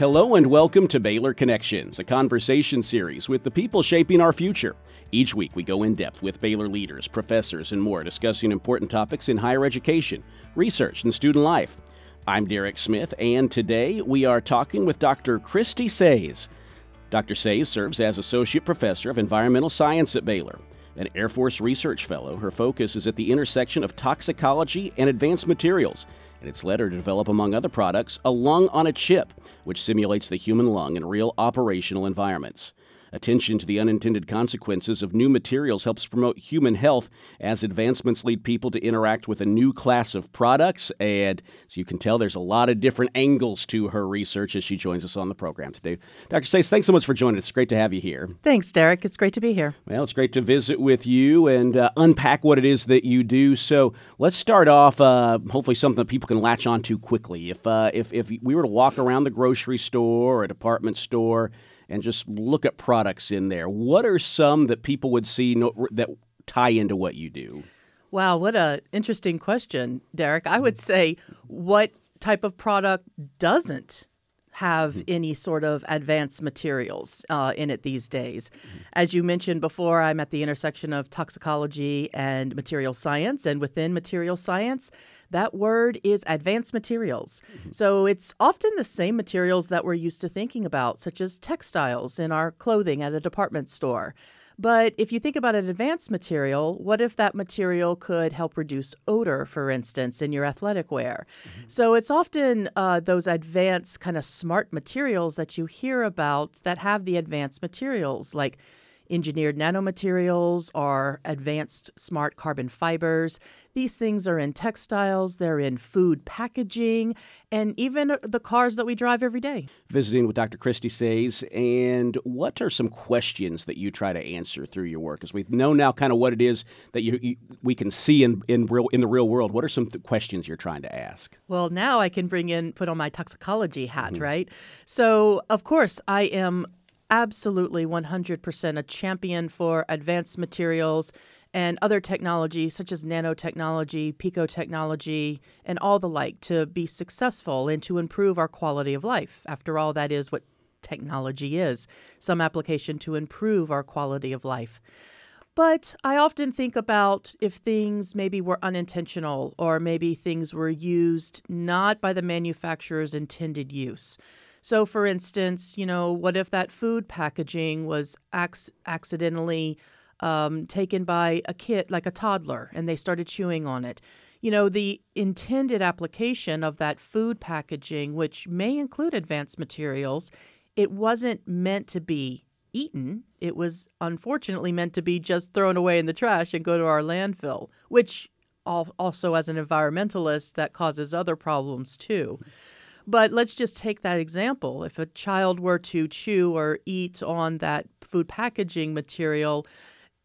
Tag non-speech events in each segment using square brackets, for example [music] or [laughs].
Hello and welcome to Baylor Connections, a conversation series with the people shaping our future. Each week we go in depth with Baylor leaders, professors, and more discussing important topics in higher education, research, and student life. I'm Derek Smith, and today we are talking with Dr. Christie Sayes. Dr. Sayes serves as Associate Professor of Environmental Science at Baylor. An Air Force Research Fellow, her focus is at the intersection of toxicology and advanced materials and it's led her to develop, among other products, a lung on a chip, which simulates the human lung in real operational environments. Attention to the unintended consequences of new materials helps promote human health as advancements lead people to interact with a new class of products. And as you can tell, there's a lot of different angles to her research as she joins us on the program today. Dr. Sayes, thanks so much for joining us. It's great to have you here. Thanks, Derek. It's great to be here. Well, it's great to visit with you and uh, unpack what it is that you do. So let's start off, uh, hopefully, something that people can latch on to quickly. If, uh, if, if we were to walk around the grocery store or a department store, and just look at products in there, what are some that people would see no, that tie into what you do? Wow, what a interesting question, Derek. I would say what type of product doesn't have mm-hmm. any sort of advanced materials uh, in it these days. Mm-hmm. As you mentioned before, I'm at the intersection of toxicology and material science, and within material science, that word is advanced materials. Mm-hmm. So it's often the same materials that we're used to thinking about, such as textiles in our clothing at a department store. But if you think about an advanced material, what if that material could help reduce odor, for instance, in your athletic wear? Mm-hmm. So it's often uh, those advanced kind of smart materials that you hear about that have the advanced materials, like engineered nanomaterials or advanced smart carbon fibers. These things are in textiles, they're in food packaging, and even the cars that we drive every day. Visiting with Dr. Christie Sayes, and what are some questions that you try to answer through your work? As we know now kind of what it is that you, you, we can see in, in, real, in the real world, what are some th- questions you're trying to ask? Well, now I can bring in, put on my toxicology hat, mm-hmm. right? So, of course, I am absolutely 100% a champion for advanced materials and other technologies such as nanotechnology, picotechnology, and all the like to be successful and to improve our quality of life. After all, that is what technology is some application to improve our quality of life. But I often think about if things maybe were unintentional or maybe things were used not by the manufacturer's intended use. So, for instance, you know, what if that food packaging was ac- accidentally um, taken by a kid, like a toddler, and they started chewing on it? You know, the intended application of that food packaging, which may include advanced materials, it wasn't meant to be eaten. It was unfortunately meant to be just thrown away in the trash and go to our landfill, which also, as an environmentalist, that causes other problems too. But let's just take that example. If a child were to chew or eat on that food packaging material,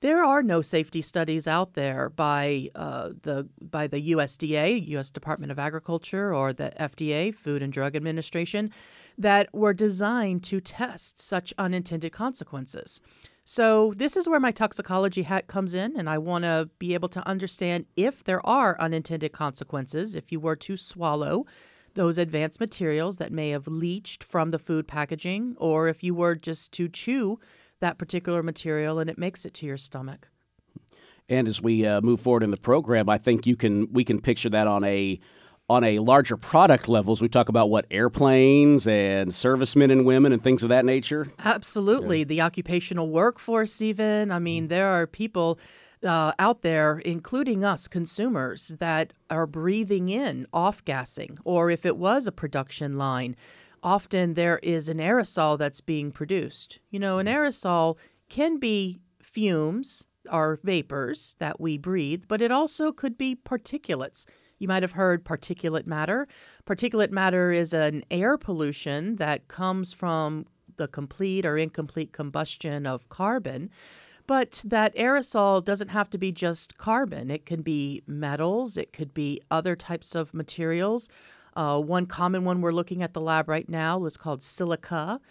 there are no safety studies out there by uh, the by the USDA, U.S. Department of Agriculture, or the FDA, Food and Drug Administration, that were designed to test such unintended consequences. So this is where my toxicology hat comes in, and I want to be able to understand if there are unintended consequences if you were to swallow those advanced materials that may have leached from the food packaging, or if you were just to chew that particular material and it makes it to your stomach. And as we uh, move forward in the program, I think you can we can picture that on a on a larger product levels. We talk about what airplanes and servicemen and women and things of that nature. Absolutely, yeah. the occupational workforce. Even I mean, mm. there are people uh, out there, including us consumers, that are breathing in off gassing, or if it was a production line, often there is an aerosol that's being produced. You know, an aerosol can be fumes or vapors that we breathe, but it also could be particulates. You might have heard particulate matter. Particulate matter is an air pollution that comes from the complete or incomplete combustion of carbon. But that aerosol doesn't have to be just carbon. It can be metals, it could be other types of materials. Uh, one common one we're looking at the lab right now is called silica,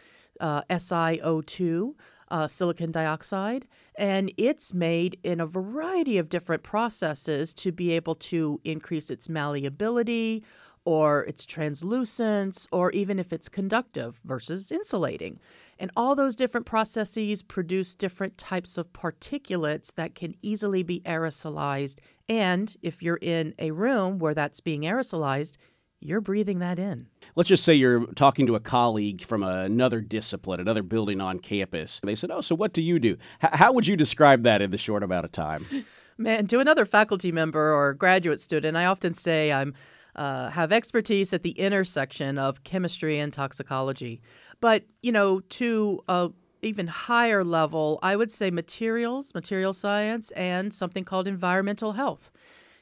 uh, SiO2, uh, silicon dioxide. And it's made in a variety of different processes to be able to increase its malleability or its translucence, or even if it's conductive versus insulating. And all those different processes produce different types of particulates that can easily be aerosolized. And if you're in a room where that's being aerosolized, you're breathing that in. Let's just say you're talking to a colleague from another discipline, another building on campus. They said, Oh, so what do you do? H- how would you describe that in the short amount of time? [laughs] Man, to another faculty member or graduate student, I often say I'm uh, have expertise at the intersection of chemistry and toxicology. But, you know, to a even higher level, I would say materials, material science, and something called environmental health.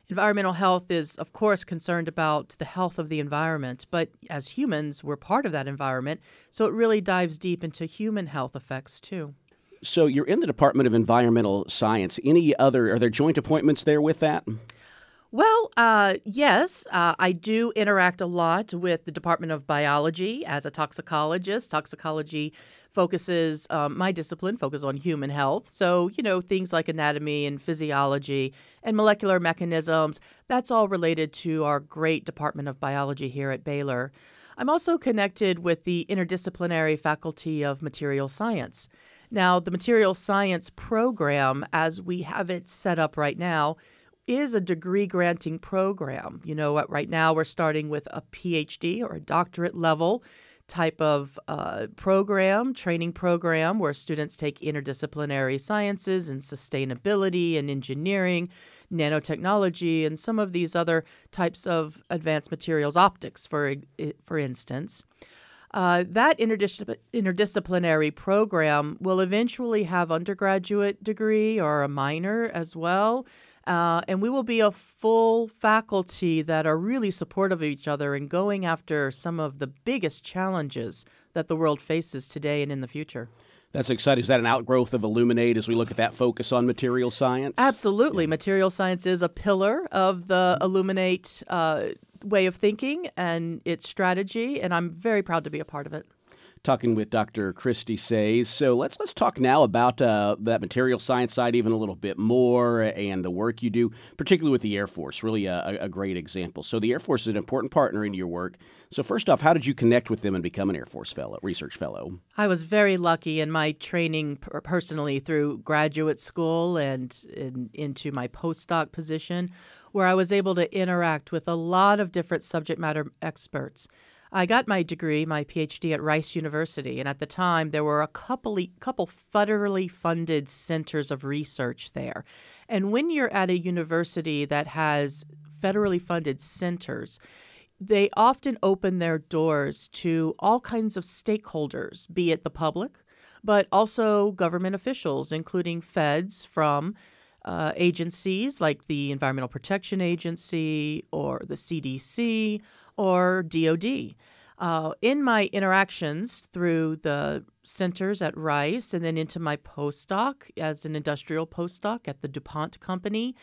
Environmental health is, of course, concerned about the health of the environment, but as humans, we're part of that environment, so it really dives deep into human health effects too. So you're in the Department of Environmental Science. Any other, are there joint appointments there with that? Well, uh, yes, uh, I do interact a lot with the Department of Biology as a toxicologist. Toxicology focuses, um, my discipline focuses on human health. So, you know, things like anatomy and physiology and molecular mechanisms, that's all related to our great Department of Biology here at Baylor. I'm also connected with the interdisciplinary faculty of material science. Now, the material science program, as we have it set up right now, is a degree granting program. You know, right now we're starting with a PhD or a doctorate level type of uh, program, training program, where students take interdisciplinary sciences and sustainability and engineering, nanotechnology, and some of these other types of advanced materials, optics, for for instance. Uh, that interdis- interdisciplinary program will eventually have undergraduate degree or a minor as well. Uh, and we will be a full faculty that are really supportive of each other and going after some of the biggest challenges that the world faces today and in the future. That's exciting. Is that an outgrowth of Illuminate as we look at that focus on material science? Absolutely. Yeah. Material science is a pillar of the Illuminate uh, way of thinking and its strategy, and I'm very proud to be a part of it talking with Dr. Christie Sayes. So let's let's talk now about uh, that material science side even a little bit more and the work you do, particularly with the Air Force. Really a, a great example. So the Air Force is an important partner in your work. So first off, how did you connect with them and become an Air Force fellow, research fellow? I was very lucky in my training personally through graduate school and in, into my postdoc position, where I was able to interact with a lot of different subject matter experts. I got my degree, my PhD at Rice University, and at the time there were a couple couple federally funded centers of research there. And when you're at a university that has federally funded centers, they often open their doors to all kinds of stakeholders, be it the public, but also government officials, including feds from uh, agencies like the Environmental Protection Agency or the CDC or DoD. Uh, in my interactions through the centers at Rice and then into my postdoc as an industrial postdoc at the DuPont Company,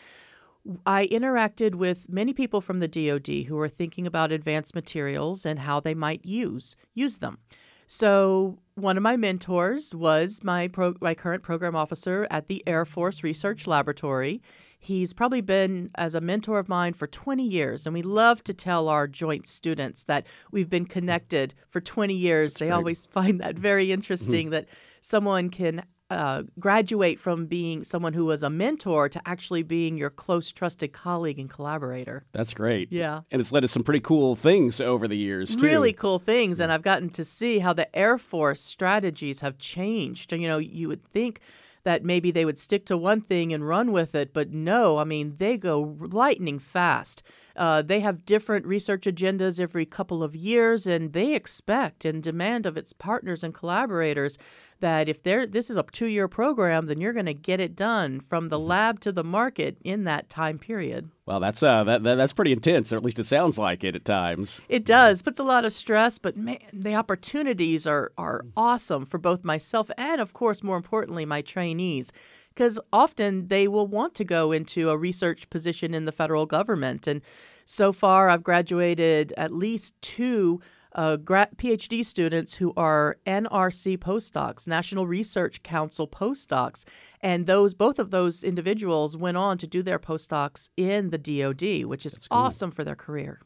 I interacted with many people from the DoD who were thinking about advanced materials and how they might use use them. So one of my mentors was my pro- my current program officer at the Air Force Research Laboratory. He's probably been as a mentor of mine for 20 years, and we love to tell our joint students that we've been connected for 20 years. That's they always find that very interesting mm-hmm. that someone can uh, graduate from being someone who was a mentor to actually being your close, trusted colleague and collaborator. That's great. Yeah. And it's led to some pretty cool things over the years, too. Really cool things. And I've gotten to see how the Air Force strategies have changed. You know, you would think that maybe they would stick to one thing and run with it. But no, I mean, they go lightning fast. Uh, they have different research agendas every couple of years, and they expect and demand of its partners and collaborators that if they're, this is a two year program, then you're going to get it done from the mm-hmm. lab to the market in that time period. Well, that's uh, that, that, that's pretty intense, or at least it sounds like it at times. It does. Puts a lot of stress, but man, the opportunities are are awesome for both myself and, of course, more importantly, my trainees because often they will want to go into a research position in the federal government. And so far, I've graduated at least two uh, PhD students who are NRC postdocs, National Research Council postdocs, and those both of those individuals went on to do their postdocs in the DoD, which is cool. awesome for their career.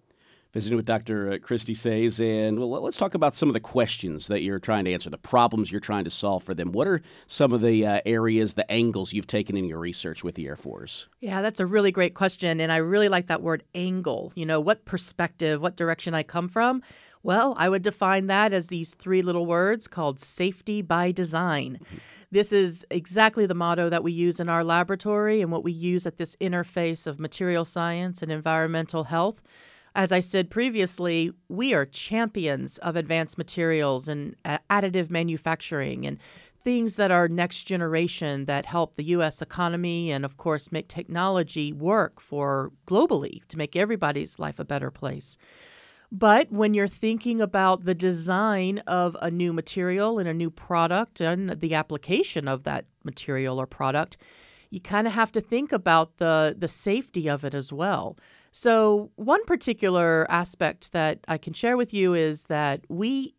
Visiting with Dr. Uh, Christie Sayes, and well, let's talk about some of the questions that you're trying to answer, the problems you're trying to solve for them. What are some of the uh, areas, the angles you've taken in your research with the Air Force? Yeah, that's a really great question, and I really like that word angle. You know, what perspective, what direction I come from. Well, I would define that as these three little words called safety by design. Mm-hmm. This is exactly the motto that we use in our laboratory and what we use at this interface of material science and environmental health. As I said previously, we are champions of advanced materials and additive manufacturing and things that are next generation that help the US economy and of course make technology work for globally to make everybody's life a better place. But when you're thinking about the design of a new material and a new product and the application of that material or product, you kind of have to think about the the safety of it as well. So, one particular aspect that I can share with you is that we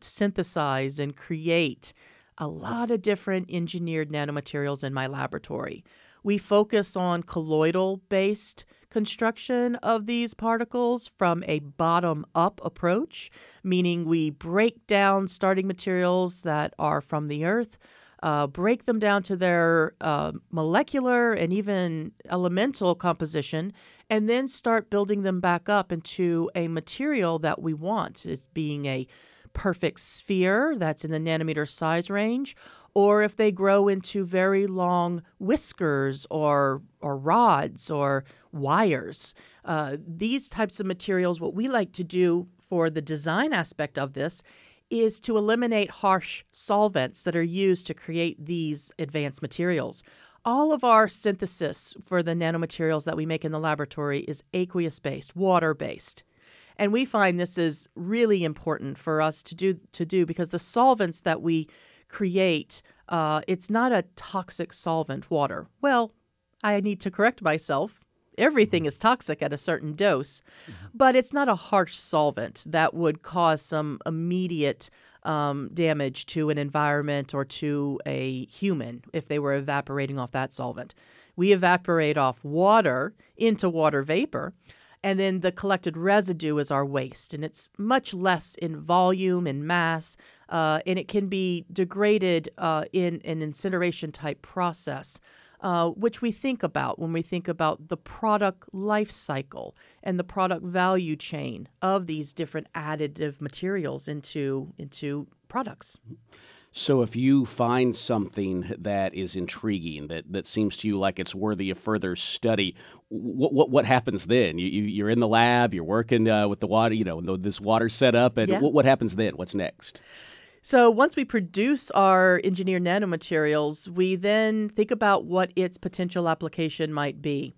synthesize and create a lot of different engineered nanomaterials in my laboratory. We focus on colloidal based construction of these particles from a bottom up approach, meaning we break down starting materials that are from the earth uh, break them down to their uh, molecular and even elemental composition, and then start building them back up into a material that we want, it being a perfect sphere that's in the nanometer size range, or if they grow into very long whiskers or or rods or wires. Uh, these types of materials, what we like to do for the design aspect of this is to eliminate harsh solvents that are used to create these advanced materials. All of our synthesis for the nanomaterials that we make in the laboratory is aqueous based, water based. And we find this is really important for us to do to do because the solvents that we create, uh, it's not a toxic solvent, water. Well, I need to correct myself everything is toxic at a certain dose, mm-hmm. but it's not a harsh solvent that would cause some immediate um, damage to an environment or to a human if they were evaporating off that solvent. We evaporate off water into water vapor. And then the collected residue is our waste, and it's much less in volume and mass, uh, and it can be degraded uh, in an incineration type process uh, which we think about when we think about the product life cycle and the product value chain of these different additive materials into into products. So, if you find something that is intriguing, that, that seems to you like it's worthy of further study, what what, what happens then? You, you are in the lab, you're working uh, with the water, you know, this water set up, and yeah. what, what happens then? What's next? So once we produce our engineered nanomaterials, we then think about what its potential application might be.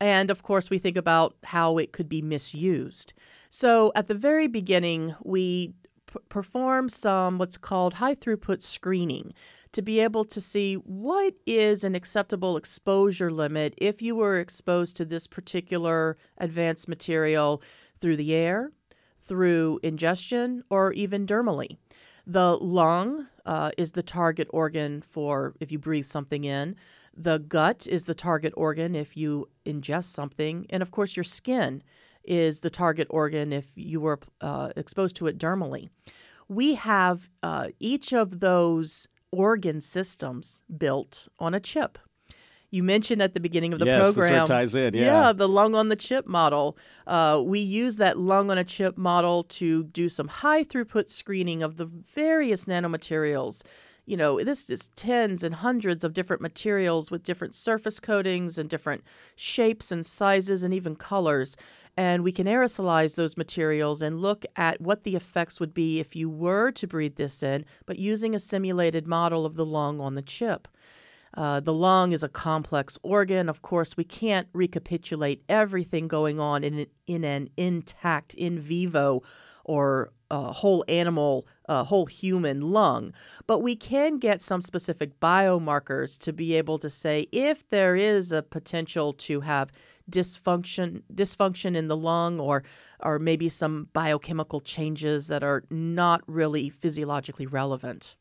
And of course, we think about how it could be misused. So at the very beginning, we p- perform some what's called high throughput screening to be able to see what is an acceptable exposure limit if you were exposed to this particular advanced material through the air, through ingestion, or even dermally. The lung uh, is the target organ for if you breathe something in. The gut is the target organ if you ingest something. And of course, your skin is the target organ if you were uh, exposed to it dermally. We have uh, each of those organ systems built on a chip. You mentioned at the beginning of the yes, program. Yes, ties in. Yeah. yeah, the lung on the chip model. Uh, we use that lung on a chip model to do some high throughput screening of the various nanomaterials. You know, this is tens and hundreds of different materials with different surface coatings and different shapes and sizes and even colors. And we can aerosolize those materials and look at what the effects would be if you were to breathe this in, but using a simulated model of the lung on the chip. Uh, the lung is a complex organ. Of course, we can't recapitulate everything going on in an, in an intact in vivo or uh, whole animal, uh, whole human lung, but we can get some specific biomarkers to be able to say if there is a potential to have dysfunction dysfunction in the lung or or maybe some biochemical changes that are not really physiologically relevant.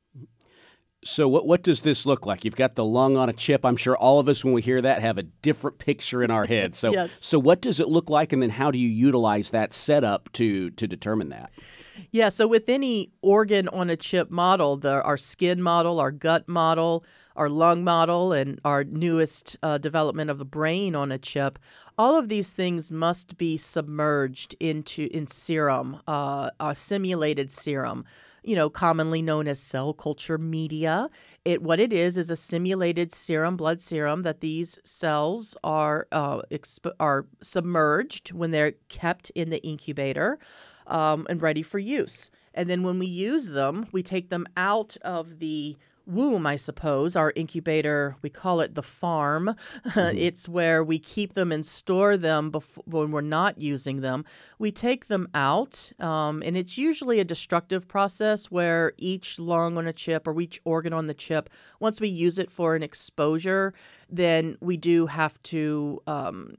So what what does this look like? You've got the lung on a chip. I'm sure all of us when we hear that have a different picture in our head. So yes. so what does it look like and then how do you utilize that setup to to determine that? Yeah, so with any organ on a chip model, the our skin model, our gut model, our lung model, and our newest uh, development of the brain on a chip, all of these things must be submerged into in serum, uh, a simulated serum you know, commonly known as cell culture media. It what it is is a simulated serum, blood serum that these cells are uh, exp- are submerged when they're kept in the incubator um, and ready for use. And then when we use them, we take them out of the womb, I suppose, our incubator, we call it the farm. [laughs] Mm-hmm. it's where we keep them and store them before, when we're not using them. We take them out, um, and it's usually a destructive process where each lung on a chip or each organ on the chip, once we use it for an exposure, then we do have to um,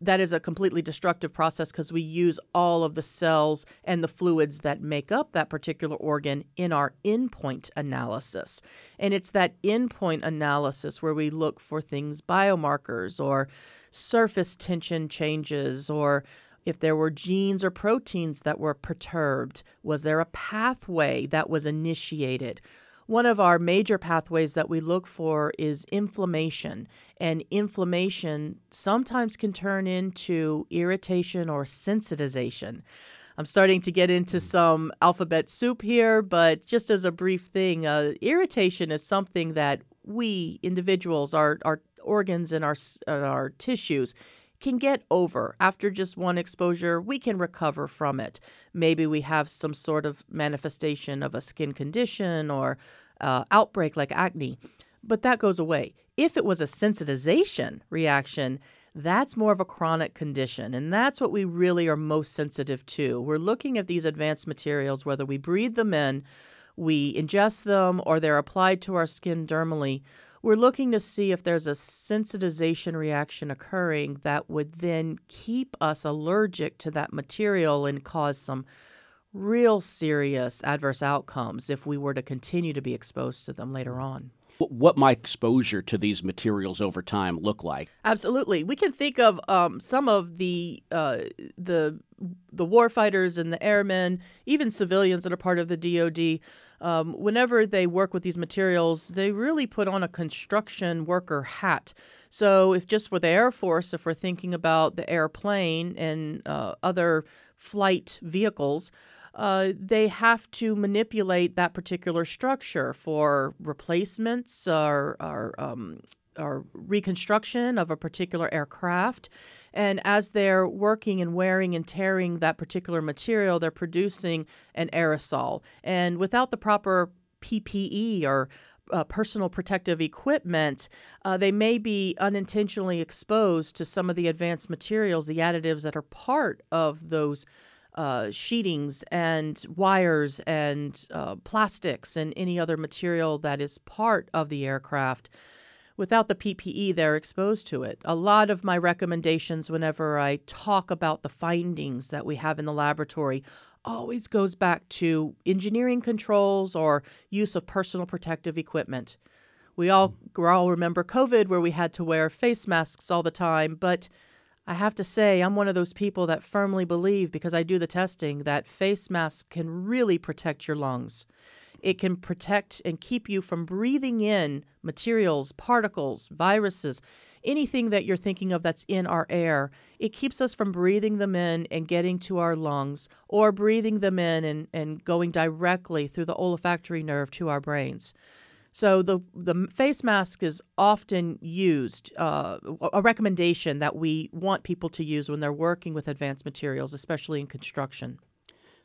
that is a completely destructive process because we use all of the cells and the fluids that make up that particular organ in our endpoint analysis. And it's that endpoint analysis where we look for things, biomarkers or surface tension changes or if there were genes or proteins that were perturbed, was there a pathway that was initiated? One of our major pathways that we look for is inflammation, and inflammation sometimes can turn into irritation or sensitization. I'm starting to get into mm. some alphabet soup here, but just as a brief thing, uh, irritation is something that we individuals, our, our organs and our, our tissues, can get over after just one exposure. We can recover from it. Maybe we have some sort of manifestation of a skin condition or uh, outbreak like acne, but that goes away. If it was a sensitization reaction, that's more of a chronic condition. And that's what we really are most sensitive to. We're looking at these advanced materials, whether we breathe them in, we ingest them, or they're applied to our skin dermally. We're looking to see if there's a sensitization reaction occurring that would then keep us allergic to that material and cause some real serious adverse outcomes if we were to continue to be exposed to them later on. What might exposure to these materials over time look like? Absolutely, we can think of um, some of the uh, the the warfighters and the airmen, even civilians that are part of the DoD um, whenever they work with these materials, they really put on a construction worker hat. So, if just for the Air Force, if we're thinking about the airplane and uh, other flight vehicles, uh, they have to manipulate that particular structure for replacements or, or um, or reconstruction of a particular aircraft. And as they're working and wearing and tearing that particular material, they're producing an aerosol. And without the proper PPE or uh, personal protective equipment, uh, they may be unintentionally exposed to some of the advanced materials, the additives that are part of those uh, sheetings and wires and uh, plastics and any other material that is part of the aircraft without the PPE, they're exposed to it. A lot of my recommendations, whenever I talk about the findings that we have in the laboratory, always goes back to engineering controls or use of personal protective equipment. We all, we all remember COVID where we had to wear face masks all the time, but I have to say, I'm one of those people that firmly believe, because I do the testing, that face masks can really protect your lungs. It can protect and keep you from breathing in materials, particles, viruses, anything that you're thinking of that's in our air. It keeps us from breathing them in and getting to our lungs or breathing them in and, and going directly through the olfactory nerve to our brains. So the the face mask is often used, uh, a recommendation that we want people to use when they're working with advanced materials, especially in construction.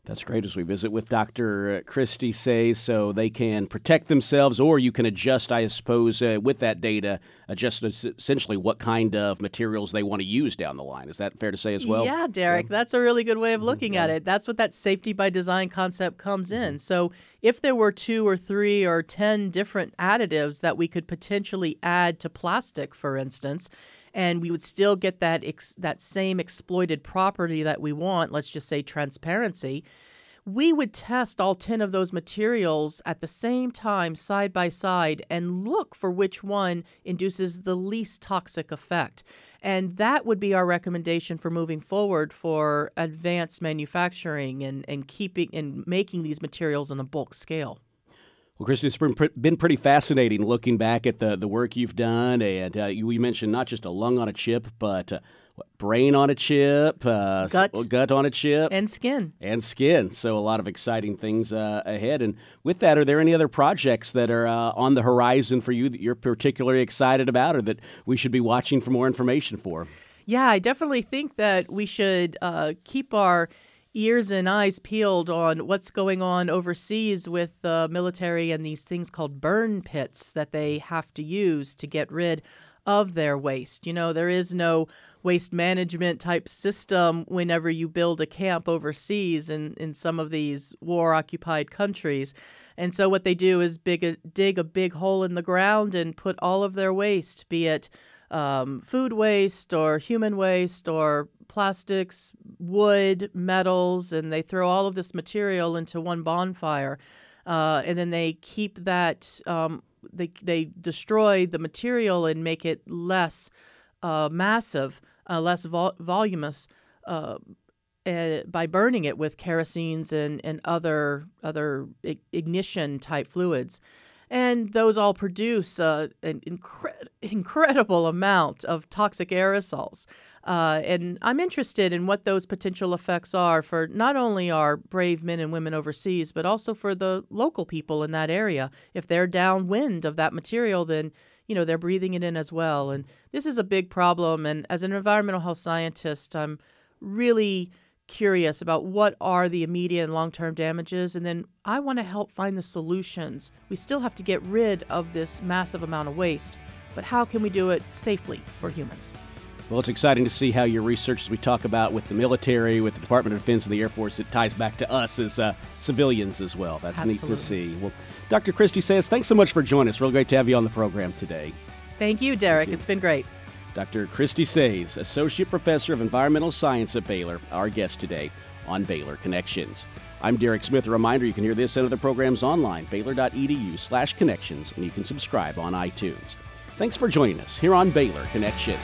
That's great as we visit with Dr. Christie Say so they can protect themselves, or you can adjust, I suppose, uh, with that data, adjust essentially what kind of materials they want to use down the line. Is that fair to say as well? Yeah, Derek, yeah. that's a really good way of looking mm-hmm. at it. That's what that safety by design concept comes in. Mm-hmm. So if there were two or three or 10 different additives that we could potentially add to plastic, for instance, and we would still get that ex- that same exploited property that we want let's just say transparency we would test all 10 of those materials at the same time, side by side, and look for which one induces the least toxic effect. And that would be our recommendation for moving forward for advanced manufacturing and, and keeping and making these materials on a bulk scale. Well, Christie, it's been, been pretty fascinating looking back at the, the work you've done. And uh, you, you, mentioned not just a lung on a chip, but uh, what, brain on a chip, uh, gut. gut on a chip, and skin. And skin. So, a lot of exciting things uh, ahead. And with that, are there any other projects that are uh, on the horizon for you that you're particularly excited about or that we should be watching for more information for? Yeah, I definitely think that we should uh, keep our ears and eyes peeled on what's going on overseas with the military and these things called burn pits that they have to use to get rid of their waste. You know, there is no waste management type system whenever you build a camp overseas in, in some of these war occupied countries. And so what they do is a, dig a big hole in the ground and put all of their waste, be it um, food waste or human waste or plastics, wood, metals, and they throw all of this material into one bonfire. Uh, and then they keep that, um, they, they destroy the material and make it less uh, massive, uh, less vol- voluminous. Uh, by burning it with kerosenes and, and other other ignition type fluids, and those all produce uh, an incre- incredible amount of toxic aerosols. Uh, and I'm interested in what those potential effects are for not only our brave men and women overseas, but also for the local people in that area. If they're downwind of that material, then you know they're breathing it in as well. And this is a big problem. And as an environmental health scientist, I'm really curious about what are the immediate and long term damages, and then I want to help find the solutions. We still have to get rid of this massive amount of waste, but how can we do it safely for humans? Well, it's exciting to see how your research, as we talk about with the military, with the Department of Defense, and the Air Force, it ties back to us as uh, civilians as well. That's Absolutely. neat to see. Well, Dr. Christie Sayes, thanks so much for joining us. Real great to have you on the program today. Thank you, Derek. Thank you. It's been great. Dr. Christie Sayes, Associate Professor of Environmental Science at Baylor, our guest today on Baylor Connections. I'm Derek Smith. A reminder you can hear this and other programs online, baylor.edu slash connections, and you can subscribe on iTunes. Thanks for joining us here on Baylor Connections.